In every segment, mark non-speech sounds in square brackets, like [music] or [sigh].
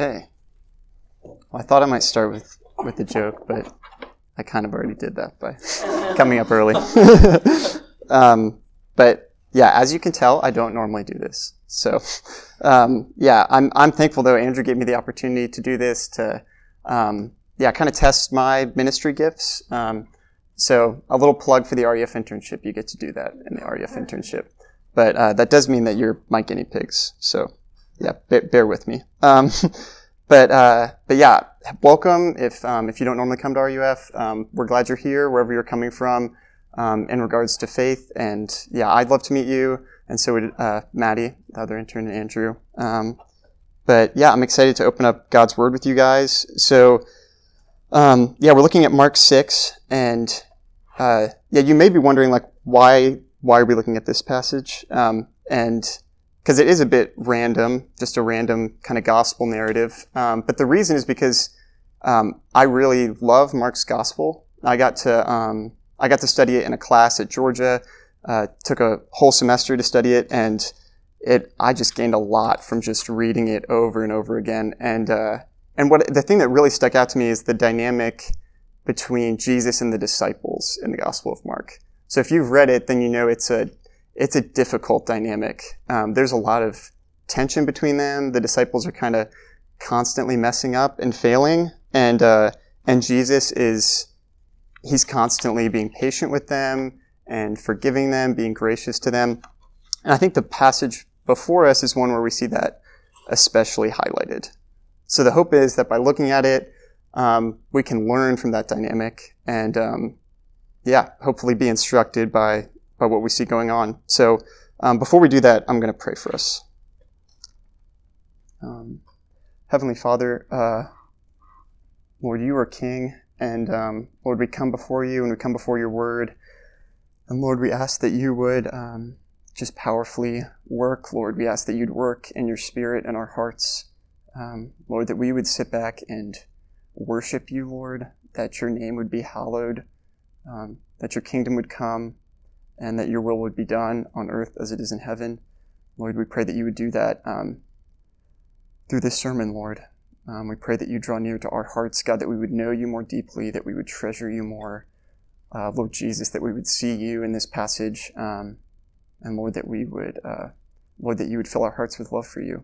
Okay. Well, I thought I might start with, with a joke, but I kind of already did that by [laughs] coming up early. [laughs] um, but yeah, as you can tell, I don't normally do this. So [laughs] um, yeah, I'm, I'm thankful though Andrew gave me the opportunity to do this to um, yeah kind of test my ministry gifts. Um, so a little plug for the RUF internship. You get to do that in the RUF internship, but uh, that does mean that you're my guinea pigs. So yeah, bear, bear with me. Um, [laughs] but uh, but yeah, welcome. If um, if you don't normally come to RUF, um, we're glad you're here wherever you're coming from um, in regards to faith. And yeah, I'd love to meet you, and so would uh, Maddie, the other intern, and Andrew. Um, but yeah, I'm excited to open up God's Word with you guys. So um, yeah, we're looking at Mark six, and uh, yeah, you may be wondering like why why are we looking at this passage? And because it is a bit random, just a random kind of gospel narrative. Um, but the reason is because um, I really love Mark's gospel. I got to um, I got to study it in a class at Georgia. Uh, took a whole semester to study it, and it I just gained a lot from just reading it over and over again. And uh, and what the thing that really stuck out to me is the dynamic between Jesus and the disciples in the Gospel of Mark. So if you've read it, then you know it's a it's a difficult dynamic. Um, there's a lot of tension between them. The disciples are kind of constantly messing up and failing, and uh, and Jesus is he's constantly being patient with them and forgiving them, being gracious to them. And I think the passage before us is one where we see that especially highlighted. So the hope is that by looking at it, um, we can learn from that dynamic and, um, yeah, hopefully be instructed by by what we see going on. So um, before we do that, I'm going to pray for us. Um, Heavenly Father, uh, Lord, you are King, and um, Lord, we come before you and we come before your word. And Lord, we ask that you would um, just powerfully work. Lord, we ask that you'd work in your spirit and our hearts. Um, Lord, that we would sit back and worship you, Lord, that your name would be hallowed, um, that your kingdom would come, and that your will would be done on earth as it is in heaven. Lord, we pray that you would do that um, through this sermon, Lord. Um, we pray that you draw near to our hearts, God, that we would know you more deeply, that we would treasure you more. Uh, Lord Jesus, that we would see you in this passage, um, and Lord, that we would, uh, Lord, that you would fill our hearts with love for you.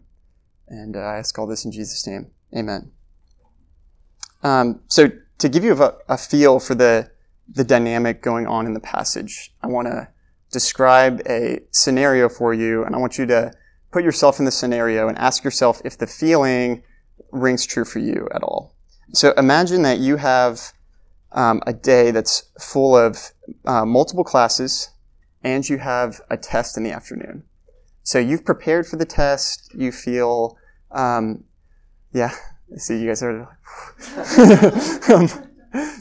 And uh, I ask all this in Jesus' name. Amen. Um, so, to give you a, a feel for the the dynamic going on in the passage. I want to describe a scenario for you, and I want you to put yourself in the scenario and ask yourself if the feeling rings true for you at all. So imagine that you have um, a day that's full of uh, multiple classes, and you have a test in the afternoon. So you've prepared for the test. You feel, um, yeah. See you guys are. [laughs] um,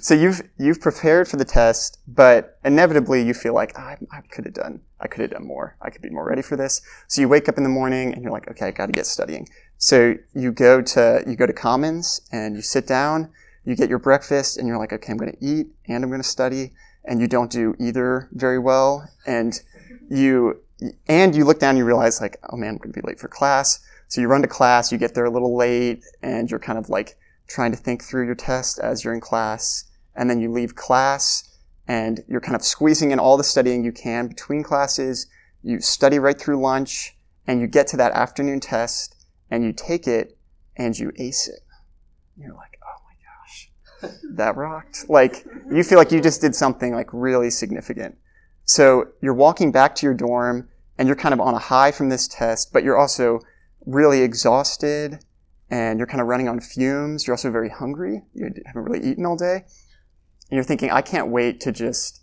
so you've you've prepared for the test, but inevitably you feel like I, I could have done I could have done more. I could be more ready for this. So you wake up in the morning and you're like, okay, I got to get studying. So you go to you go to Commons and you sit down, you get your breakfast, and you're like, okay, I'm going to eat and I'm going to study, and you don't do either very well, and you and you look down, and you realize like, oh man, I'm going to be late for class. So you run to class, you get there a little late, and you're kind of like trying to think through your test as you're in class, and then you leave class and you're kind of squeezing in all the studying you can between classes. You study right through lunch and you get to that afternoon test and you take it and you ace it. You're like, oh my gosh, that rocked. Like, you feel like you just did something like really significant. So you're walking back to your dorm and you're kind of on a high from this test, but you're also really exhausted and you're kind of running on fumes. You're also very hungry. You haven't really eaten all day. And you're thinking, I can't wait to just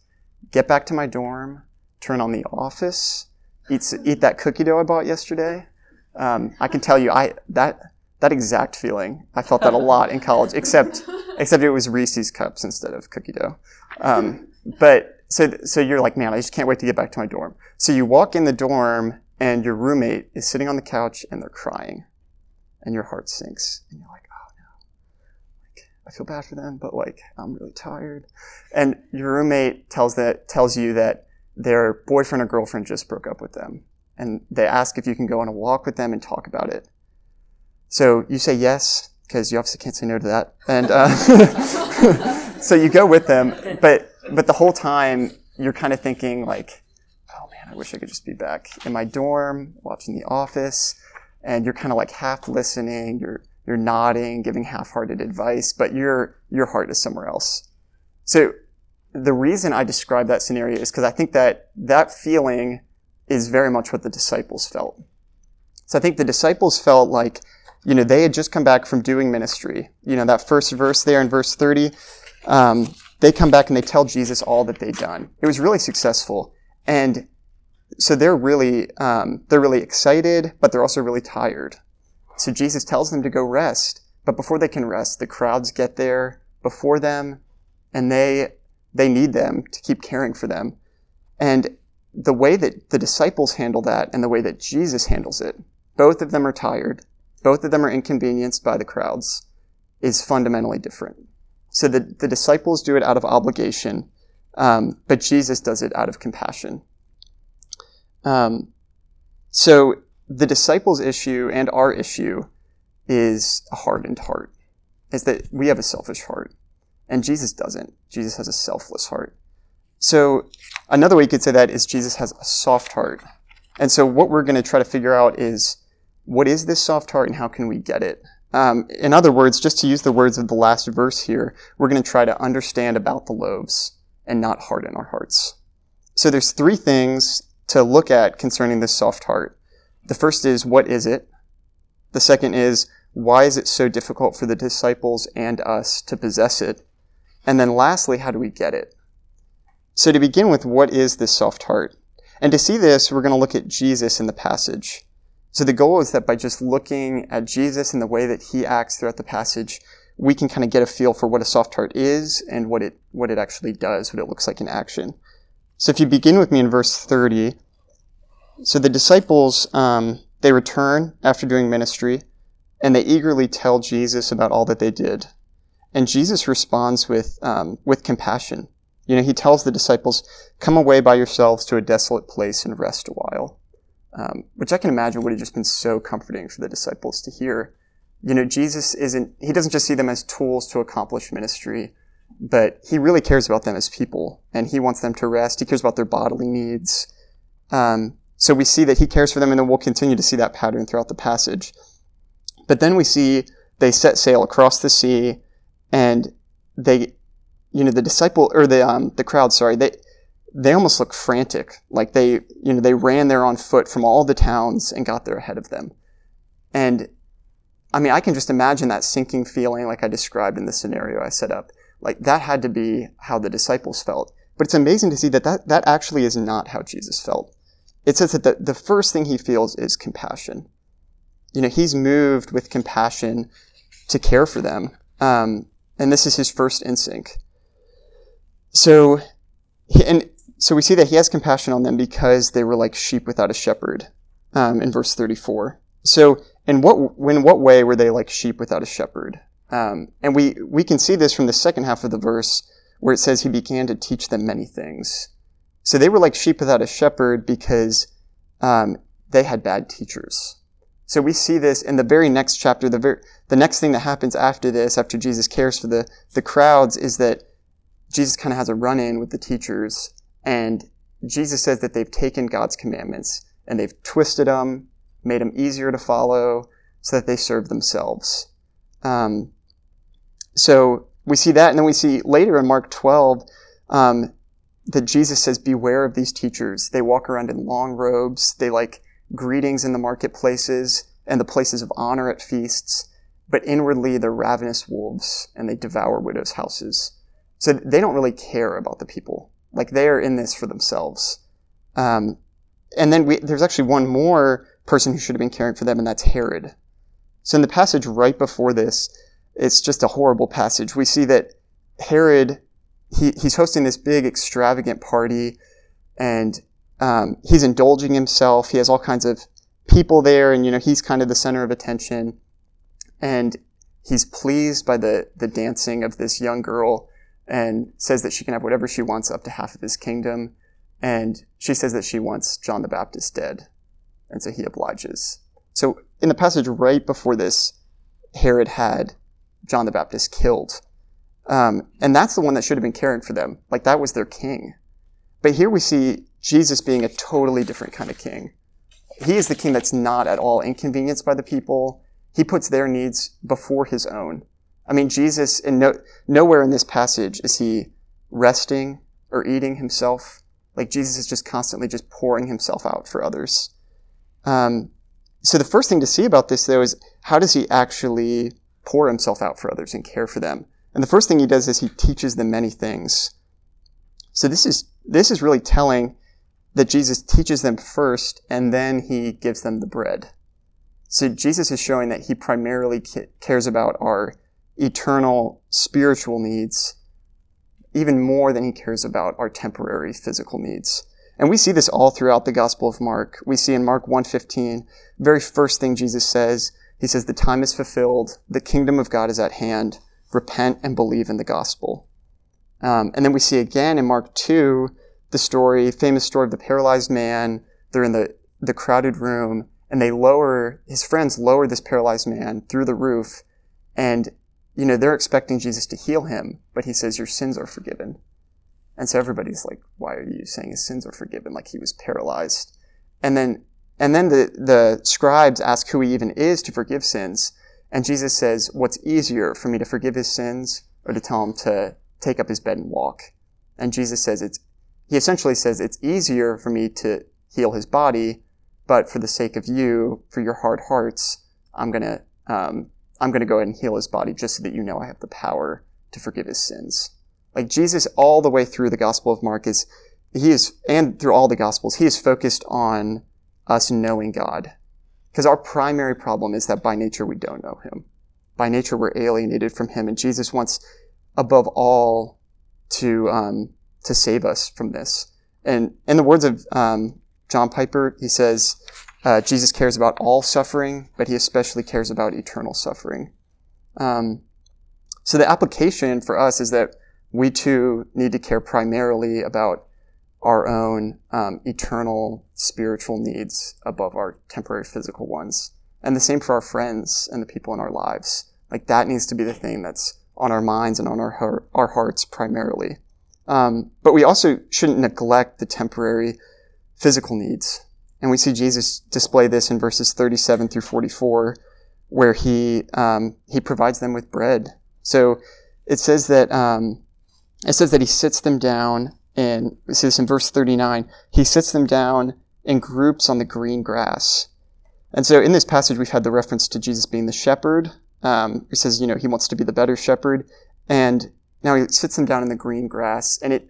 get back to my dorm, turn on the office, eat, eat that cookie dough I bought yesterday. Um, I can tell you, I, that, that exact feeling, I felt that a [laughs] lot in college, except, except it was Reese's cups instead of cookie dough. Um, but so, so you're like, man, I just can't wait to get back to my dorm. So you walk in the dorm and your roommate is sitting on the couch and they're crying and your heart sinks and you're like, oh no, like I feel bad for them, but like I'm really tired. And your roommate tells that tells you that their boyfriend or girlfriend just broke up with them, and they ask if you can go on a walk with them and talk about it. So you say yes, because you obviously can't say no to that. And uh, [laughs] so you go with them, but but the whole time you're kind of thinking like, oh man, I wish I could just be back in my dorm watching The Office, and you're kind of like half listening, you're you're nodding, giving half-hearted advice, but your your heart is somewhere else. So the reason I describe that scenario is because I think that that feeling is very much what the disciples felt. So I think the disciples felt like, you know, they had just come back from doing ministry. You know, that first verse there in verse 30, um, they come back and they tell Jesus all that they'd done. It was really successful. And so they're really, um, they're really excited, but they're also really tired. So Jesus tells them to go rest. But before they can rest, the crowds get there before them and they they need them to keep caring for them. And the way that the disciples handle that and the way that Jesus handles it, both of them are tired, both of them are inconvenienced by the crowds, is fundamentally different. So the, the disciples do it out of obligation, um, but Jesus does it out of compassion. Um, so the disciples' issue and our issue is a hardened heart, is that we have a selfish heart. And Jesus doesn't. Jesus has a selfless heart. So another way you could say that is Jesus has a soft heart. And so what we're going to try to figure out is what is this soft heart and how can we get it? Um, in other words, just to use the words of the last verse here, we're going to try to understand about the loaves and not harden our hearts. So there's three things to look at concerning this soft heart. The first is, what is it? The second is, why is it so difficult for the disciples and us to possess it? And then lastly, how do we get it? So to begin with, what is this soft heart? And to see this, we're going to look at Jesus in the passage. So the goal is that by just looking at Jesus and the way that he acts throughout the passage, we can kind of get a feel for what a soft heart is and what it, what it actually does, what it looks like in action. So if you begin with me in verse 30, so the disciples, um, they return after doing ministry and they eagerly tell Jesus about all that they did. And Jesus responds with, um, with compassion. You know, he tells the disciples, come away by yourselves to a desolate place and rest a while. Um, which I can imagine would have just been so comforting for the disciples to hear. You know, Jesus isn't, he doesn't just see them as tools to accomplish ministry, but he really cares about them as people and he wants them to rest. He cares about their bodily needs. Um, so we see that he cares for them and then we'll continue to see that pattern throughout the passage. But then we see they set sail across the sea and they, you know, the disciple or the um, the crowd, sorry, they they almost look frantic, like they, you know, they ran there on foot from all the towns and got there ahead of them. And I mean, I can just imagine that sinking feeling, like I described in the scenario I set up. Like that had to be how the disciples felt. But it's amazing to see that that, that actually is not how Jesus felt. It says that the, the first thing he feels is compassion. You know, he's moved with compassion to care for them. Um, and this is his first instinct. So, and so we see that he has compassion on them because they were like sheep without a shepherd, um, in verse 34. So, in what, in what way were they like sheep without a shepherd? Um, and we, we can see this from the second half of the verse where it says he began to teach them many things. So they were like sheep without a shepherd because um, they had bad teachers. So we see this in the very next chapter. The, ver- the next thing that happens after this, after Jesus cares for the, the crowds, is that Jesus kind of has a run in with the teachers. And Jesus says that they've taken God's commandments and they've twisted them, made them easier to follow so that they serve themselves. Um, so we see that. And then we see later in Mark 12 um, that Jesus says, Beware of these teachers. They walk around in long robes. They like greetings in the marketplaces and the places of honor at feasts, but inwardly they're ravenous wolves and they devour widows' houses. So they don't really care about the people. Like they are in this for themselves. Um, and then we, there's actually one more person who should have been caring for them, and that's Herod. So in the passage right before this, it's just a horrible passage. We see that Herod, he, he's hosting this big extravagant party, and um, he's indulging himself. He has all kinds of people there, and you know he's kind of the center of attention, and he's pleased by the the dancing of this young girl, and says that she can have whatever she wants up to half of his kingdom, and she says that she wants John the Baptist dead, and so he obliges. So in the passage right before this, Herod had John the Baptist killed. Um, and that's the one that should have been caring for them. Like that was their king. But here we see Jesus being a totally different kind of king. He is the king that's not at all inconvenienced by the people. He puts their needs before his own. I mean, Jesus, in no, nowhere in this passage is he resting or eating himself. Like Jesus is just constantly just pouring himself out for others. Um, so the first thing to see about this, though, is how does he actually pour himself out for others and care for them? And the first thing he does is he teaches them many things. So this is this is really telling that Jesus teaches them first, and then he gives them the bread. So Jesus is showing that he primarily cares about our eternal spiritual needs even more than he cares about our temporary physical needs. And we see this all throughout the Gospel of Mark. We see in Mark 1:15, very first thing Jesus says, he says the time is fulfilled, the kingdom of God is at hand. Repent and believe in the gospel. Um, and then we see again in Mark 2 the story, famous story of the paralyzed man. They're in the, the crowded room and they lower, his friends lower this paralyzed man through the roof and you know, they're expecting Jesus to heal him, but he says, Your sins are forgiven. And so everybody's like, Why are you saying his sins are forgiven? Like he was paralyzed. And then, and then the, the scribes ask who he even is to forgive sins. And Jesus says, What's easier for me to forgive his sins or to tell him to take up his bed and walk? And Jesus says, It's, he essentially says, It's easier for me to heal his body, but for the sake of you, for your hard hearts, I'm going to um, I'm going to go ahead and heal his body just so that you know I have the power to forgive his sins. Like Jesus, all the way through the Gospel of Mark is, he is, and through all the Gospels, he is focused on us knowing God. Because our primary problem is that by nature we don't know him. By nature we're alienated from him, and Jesus wants, above all, to um, to save us from this. And in the words of um, John Piper, he says, uh, Jesus cares about all suffering, but he especially cares about eternal suffering. Um, so the application for us is that we too need to care primarily about our own um, eternal spiritual needs above our temporary physical ones. And the same for our friends and the people in our lives. Like that needs to be the thing that's on our minds and on our, our hearts primarily. Um, but we also shouldn't neglect the temporary physical needs. And we see Jesus display this in verses 37 through 44, where he, um, he provides them with bread. So it says that, um, it says that he sits them down and it says in verse 39, he sits them down in groups on the green grass. And so in this passage, we've had the reference to Jesus being the shepherd. Um, he says, you know, he wants to be the better shepherd. And now he sits them down in the green grass. And it,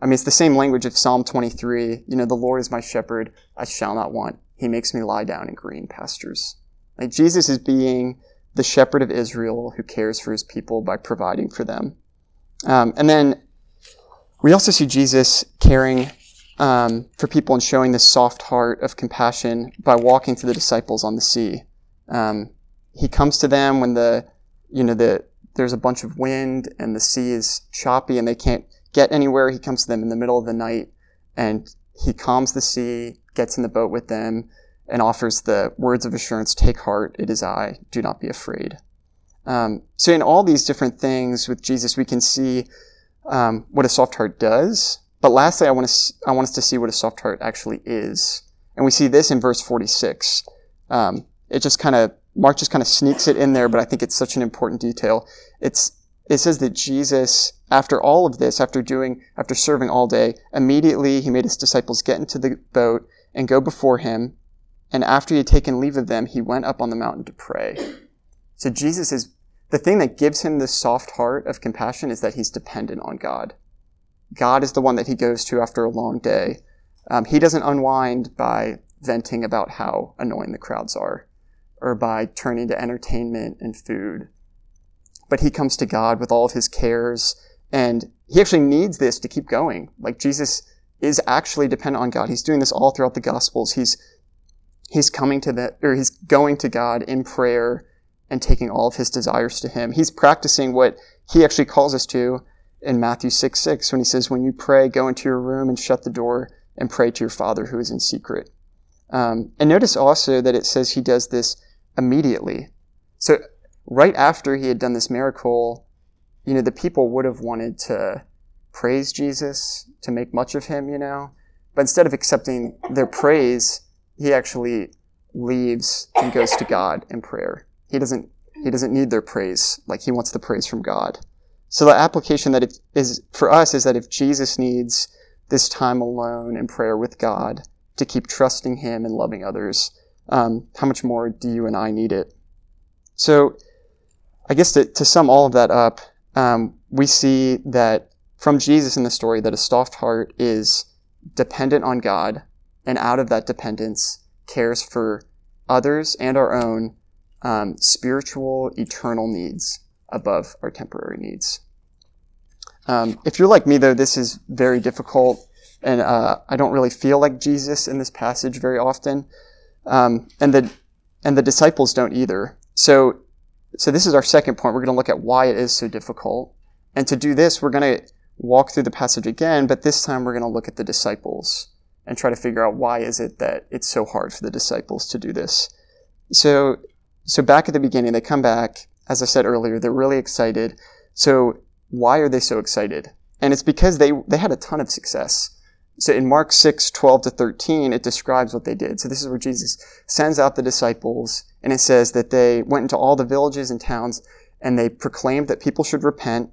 I mean, it's the same language of Psalm 23. You know, the Lord is my shepherd, I shall not want. He makes me lie down in green pastures. Like Jesus is being the shepherd of Israel who cares for his people by providing for them. Um, and then we also see Jesus caring um, for people and showing this soft heart of compassion by walking to the disciples on the sea. Um, he comes to them when the, you know, the, there's a bunch of wind and the sea is choppy and they can't get anywhere. He comes to them in the middle of the night and he calms the sea, gets in the boat with them, and offers the words of assurance Take heart, it is I, do not be afraid. Um, so, in all these different things with Jesus, we can see um, what a soft heart does. But lastly, I want, to, I want us to see what a soft heart actually is. And we see this in verse 46. Um, it just kind of, Mark just kind of sneaks it in there, but I think it's such an important detail. It's, it says that Jesus after all of this, after doing, after serving all day, immediately he made his disciples get into the boat and go before him. And after he had taken leave of them, he went up on the mountain to pray. So Jesus is, the thing that gives him this soft heart of compassion is that he's dependent on God. God is the one that he goes to after a long day. Um, he doesn't unwind by venting about how annoying the crowds are or by turning to entertainment and food. But he comes to God with all of his cares and he actually needs this to keep going. Like Jesus is actually dependent on God. He's doing this all throughout the Gospels. He's he's coming to the or he's going to God in prayer and taking all of his desires to him. He's practicing what he actually calls us to in Matthew 6 6 when he says, When you pray, go into your room and shut the door and pray to your Father who is in secret. Um, and notice also that it says he does this immediately. So right after he had done this miracle, you know, the people would have wanted to praise Jesus, to make much of him, you know. But instead of accepting their praise, he actually leaves and goes to God in prayer. He doesn't he doesn't need their praise, like he wants the praise from God. So the application that it is for us is that if Jesus needs this time alone in prayer with God to keep trusting him and loving others, um, how much more do you and I need it? So I guess to, to sum all of that up, um, we see that from Jesus in the story that a soft heart is dependent on God and out of that dependence cares for others and our own um, spiritual, eternal needs above our temporary needs. Um, if you're like me, though, this is very difficult, and uh, I don't really feel like Jesus in this passage very often, um, and the and the disciples don't either. So, so this is our second point. We're going to look at why it is so difficult, and to do this, we're going to walk through the passage again, but this time we're going to look at the disciples and try to figure out why is it that it's so hard for the disciples to do this. So, so back at the beginning, they come back. As I said earlier, they're really excited. So why are they so excited? And it's because they, they had a ton of success. So in Mark 6, 12 to 13, it describes what they did. So this is where Jesus sends out the disciples, and it says that they went into all the villages and towns, and they proclaimed that people should repent.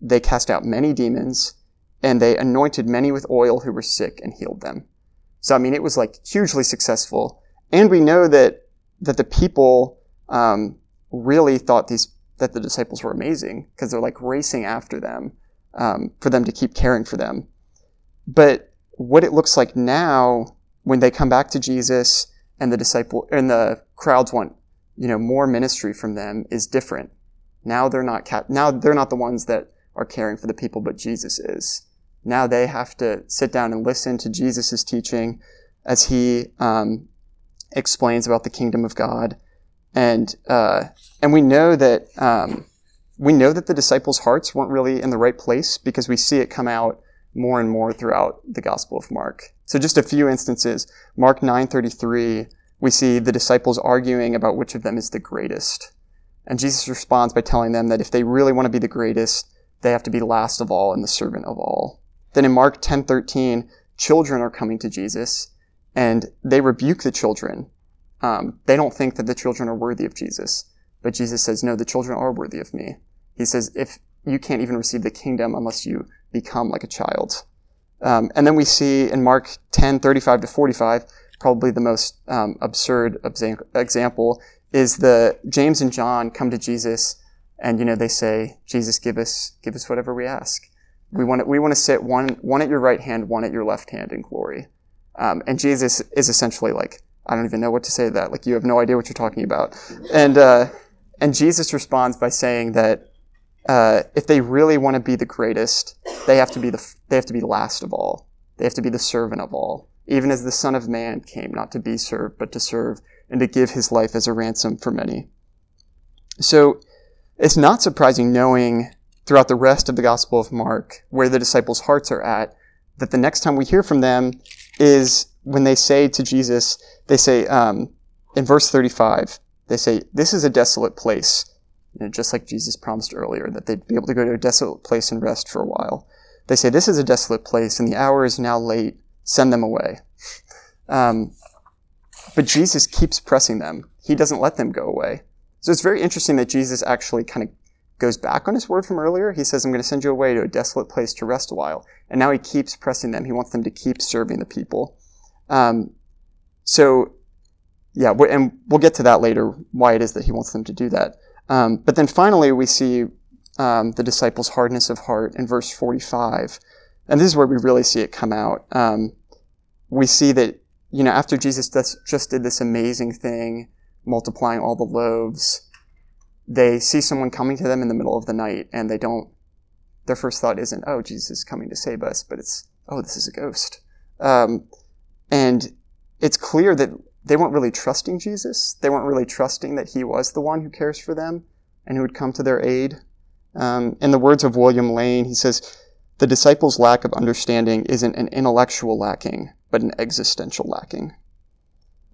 They cast out many demons, and they anointed many with oil who were sick and healed them. So, I mean, it was like hugely successful. And we know that, that the people, um, really thought these, that the disciples were amazing because they're like racing after them, um, for them to keep caring for them. But what it looks like now when they come back to Jesus and the disciple and the crowds want, you know, more ministry from them is different. Now they're not cap- now they're not the ones that are caring for the people, but Jesus is. Now they have to sit down and listen to Jesus' teaching as he um, explains about the kingdom of God, and uh, and we know that um, we know that the disciples' hearts weren't really in the right place because we see it come out more and more throughout the Gospel of Mark. So just a few instances. Mark 9:33, we see the disciples arguing about which of them is the greatest. And Jesus responds by telling them that if they really want to be the greatest, they have to be last of all and the servant of all. Then in Mark 10:13, children are coming to Jesus, and they rebuke the children. Um, they don't think that the children are worthy of Jesus, but Jesus says, "No, the children are worthy of me." He says, "If you can't even receive the kingdom unless you become like a child." Um, and then we see in Mark 10:35 to 45, probably the most um, absurd example is the James and John come to Jesus and you know they say, Jesus, give us give us whatever we ask. We want to, we want to sit one one at your right hand, one at your left hand in glory. Um, and Jesus is essentially like, I don't even know what to say to that. Like you have no idea what you're talking about. And uh, and Jesus responds by saying that uh, if they really want to be the greatest, they have to be the they have to be last of all. They have to be the servant of all. Even as the Son of Man came not to be served, but to serve and to give his life as a ransom for many. So it's not surprising knowing throughout the rest of the Gospel of Mark where the disciples' hearts are at, that the next time we hear from them is when they say to Jesus, they say, um, in verse 35, they say, This is a desolate place. You know, just like Jesus promised earlier, that they'd be able to go to a desolate place and rest for a while. They say, This is a desolate place, and the hour is now late. Send them away. [laughs] Um, but Jesus keeps pressing them. He doesn't let them go away. So it's very interesting that Jesus actually kind of goes back on his word from earlier. He says, I'm going to send you away to a desolate place to rest a while. And now he keeps pressing them. He wants them to keep serving the people. Um, so, yeah, and we'll get to that later, why it is that he wants them to do that. Um, but then finally, we see um, the disciples' hardness of heart in verse 45. And this is where we really see it come out. Um, we see that, you know, after Jesus just did this amazing thing, multiplying all the loaves, they see someone coming to them in the middle of the night and they don't, their first thought isn't, oh, Jesus is coming to save us, but it's, oh, this is a ghost. Um, and it's clear that they weren't really trusting Jesus. They weren't really trusting that he was the one who cares for them and who would come to their aid. Um, in the words of William Lane, he says, the disciples' lack of understanding isn't an intellectual lacking, but an existential lacking.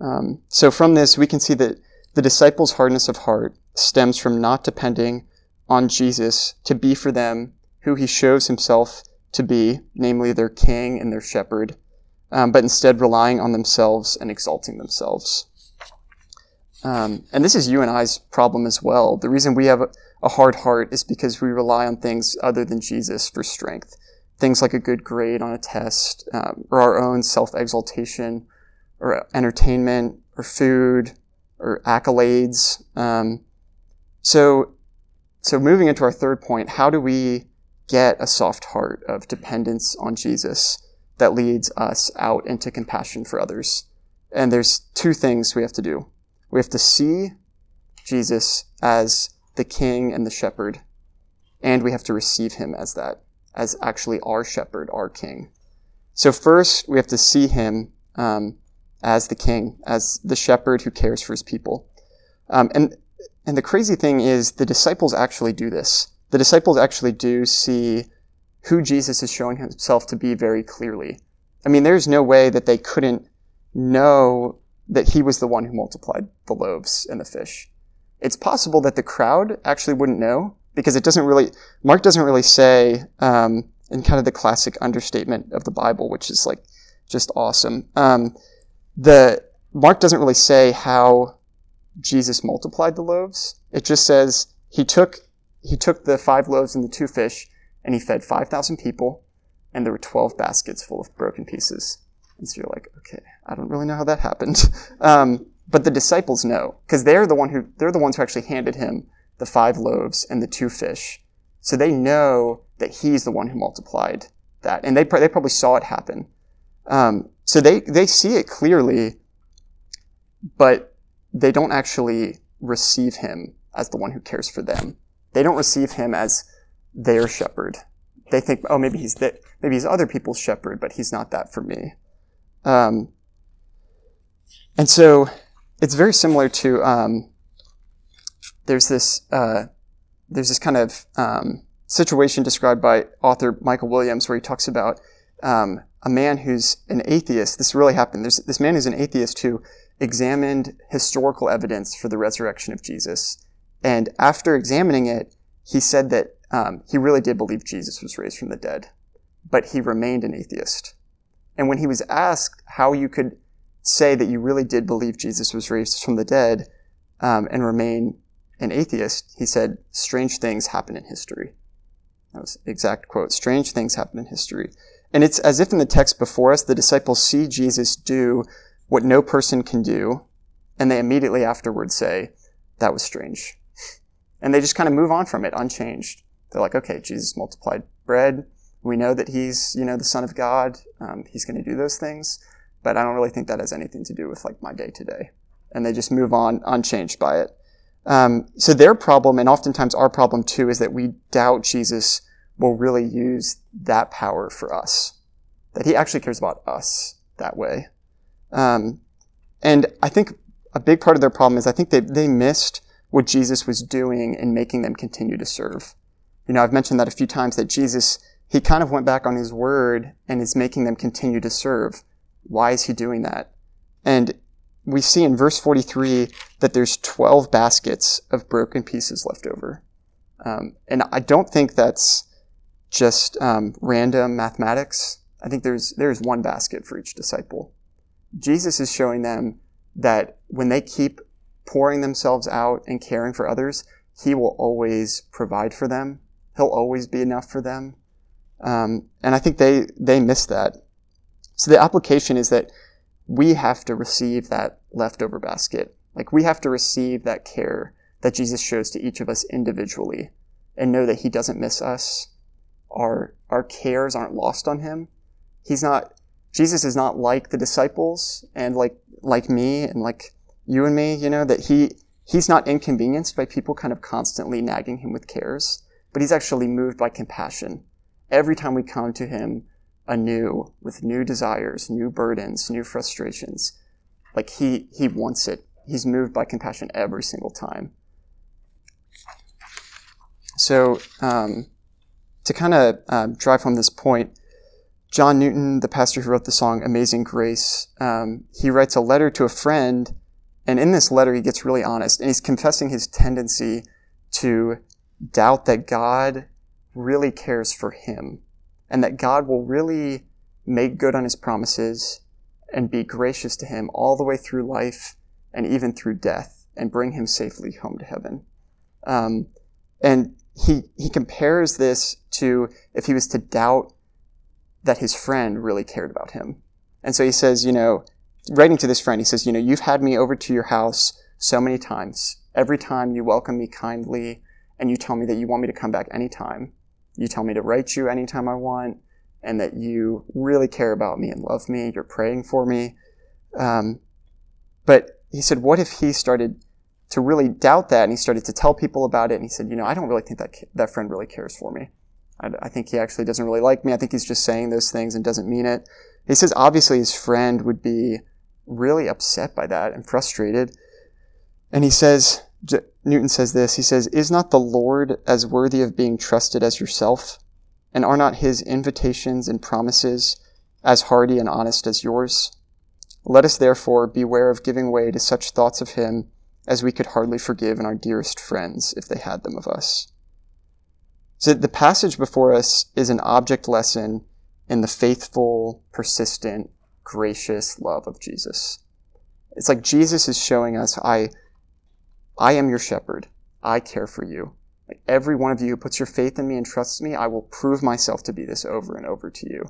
Um, so from this, we can see that the disciples' hardness of heart stems from not depending on Jesus to be for them who he shows himself to be, namely their king and their shepherd, um, but instead relying on themselves and exalting themselves. Um, and this is you and I's problem as well. The reason we have a, hard heart is because we rely on things other than Jesus for strength. Things like a good grade on a test, um, or our own self exaltation, or entertainment, or food, or accolades. Um, so, so moving into our third point, how do we get a soft heart of dependence on Jesus that leads us out into compassion for others? And there's two things we have to do. We have to see Jesus as the king and the shepherd, and we have to receive him as that, as actually our shepherd, our king. So first, we have to see him um, as the king, as the shepherd who cares for his people. Um, and and the crazy thing is, the disciples actually do this. The disciples actually do see who Jesus is showing himself to be very clearly. I mean, there's no way that they couldn't know that he was the one who multiplied the loaves and the fish. It's possible that the crowd actually wouldn't know because it doesn't really, Mark doesn't really say, um, in kind of the classic understatement of the Bible, which is like just awesome. Um, the Mark doesn't really say how Jesus multiplied the loaves. It just says he took he took the five loaves and the two fish and he fed five thousand people, and there were twelve baskets full of broken pieces. And so you're like, okay, I don't really know how that happened, [laughs] um, but the disciples know because they're the one who they're the ones who actually handed him the five loaves and the two fish, so they know that he's the one who multiplied that, and they they probably saw it happen. Um, so they, they see it clearly, but they don't actually receive him as the one who cares for them. They don't receive him as their shepherd. They think, oh, maybe he's that, maybe he's other people's shepherd, but he's not that for me. Um, and so it's very similar to um, there's this uh, there's this kind of um, situation described by author Michael Williams where he talks about um, a man who's an atheist. This really happened. There's this man who's an atheist who examined historical evidence for the resurrection of Jesus. And after examining it, he said that um, he really did believe Jesus was raised from the dead, but he remained an atheist. And when he was asked how you could say that you really did believe Jesus was raised from the dead um, and remain an atheist, he said, Strange things happen in history. That was exact quote. Strange things happen in history. And it's as if in the text before us, the disciples see Jesus do what no person can do, and they immediately afterwards say, That was strange. And they just kind of move on from it unchanged. They're like, okay, Jesus multiplied bread. We know that he's, you know, the Son of God. Um, he's going to do those things. But I don't really think that has anything to do with like my day to day. And they just move on unchanged by it. Um, so their problem, and oftentimes our problem too, is that we doubt Jesus will really use that power for us. That he actually cares about us that way. Um, and I think a big part of their problem is I think they, they missed what Jesus was doing in making them continue to serve. You know, I've mentioned that a few times that Jesus, he kind of went back on his word and is making them continue to serve. Why is he doing that? And we see in verse 43 that there's 12 baskets of broken pieces left over. Um, and I don't think that's just um, random mathematics. I think there's there's one basket for each disciple. Jesus is showing them that when they keep pouring themselves out and caring for others, He will always provide for them. He'll always be enough for them. Um, and I think they they miss that. So the application is that we have to receive that leftover basket. Like we have to receive that care that Jesus shows to each of us individually and know that He doesn't miss us our our cares aren't lost on him. He's not Jesus is not like the disciples and like like me and like you and me, you know, that he he's not inconvenienced by people kind of constantly nagging him with cares, but he's actually moved by compassion. Every time we come to him anew with new desires, new burdens, new frustrations, like he he wants it. He's moved by compassion every single time. So um, to kind of uh, drive home this point, John Newton, the pastor who wrote the song Amazing Grace, um, he writes a letter to a friend and in this letter, he gets really honest and he's confessing his tendency to doubt that God really cares for him and that God will really make good on his promises and be gracious to him all the way through life and even through death and bring him safely home to heaven. Um, and he, he compares this to if he was to doubt that his friend really cared about him. And so he says, you know, writing to this friend, he says, you know, you've had me over to your house so many times. Every time you welcome me kindly and you tell me that you want me to come back anytime. You tell me to write you anytime I want and that you really care about me and love me. You're praying for me. Um, but he said, what if he started to really doubt that and he started to tell people about it and he said, you know, I don't really think that that friend really cares for me. I, I think he actually doesn't really like me. I think he's just saying those things and doesn't mean it. He says obviously his friend would be really upset by that and frustrated. And he says, Newton says this, he says, Is not the Lord as worthy of being trusted as yourself? And are not his invitations and promises as hearty and honest as yours? Let us therefore beware of giving way to such thoughts of him as we could hardly forgive in our dearest friends if they had them of us. So the passage before us is an object lesson in the faithful, persistent, gracious love of Jesus. It's like Jesus is showing us, I, I am your shepherd. I care for you. Every one of you who puts your faith in me and trusts me, I will prove myself to be this over and over to you.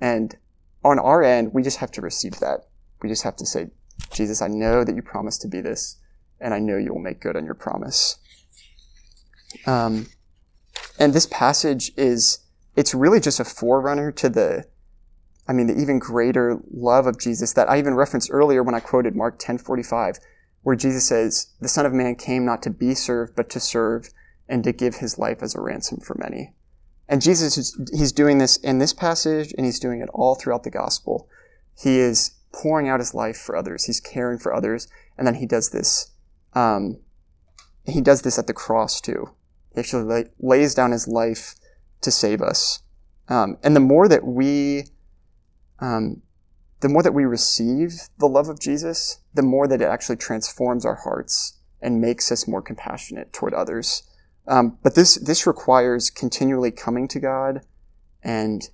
And on our end, we just have to receive that. We just have to say, Jesus, I know that you promised to be this, and I know you will make good on your promise. Um, and this passage is, it's really just a forerunner to the I mean, the even greater love of Jesus that I even referenced earlier when I quoted Mark 10:45, where Jesus says, "The Son of Man came not to be served, but to serve and to give his life as a ransom for many." And Jesus is he's doing this in this passage and he's doing it all throughout the gospel. He is pouring out his life for others. He's caring for others, and then he does this. Um, he does this at the cross too. He actually lay, lays down his life to save us. Um, and the more that we um, the more that we receive the love of Jesus, the more that it actually transforms our hearts and makes us more compassionate toward others. Um, but this this requires continually coming to God and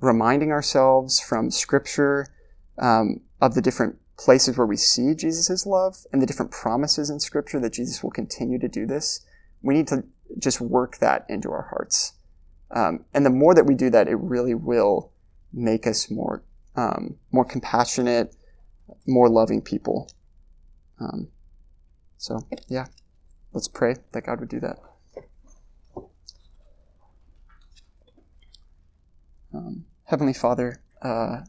reminding ourselves from Scripture um, of the different places where we see Jesus' love and the different promises in Scripture that Jesus will continue to do this. We need to just work that into our hearts. Um, and the more that we do that, it really will make us more um, more compassionate, more loving people. Um, so yeah, let's pray that God would do that. Um, Heavenly Father, uh,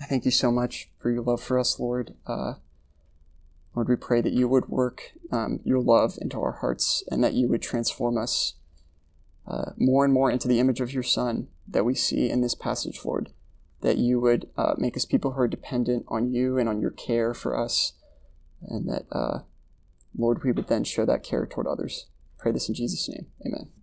I thank you so much for your love for us, Lord. Uh, Lord, we pray that you would work um, your love into our hearts and that you would transform us uh, more and more into the image of your Son that we see in this passage, Lord that you would uh, make us people who are dependent on you and on your care for us, and that, uh, Lord, we would then show that care toward others. Pray this in Jesus' name. Amen.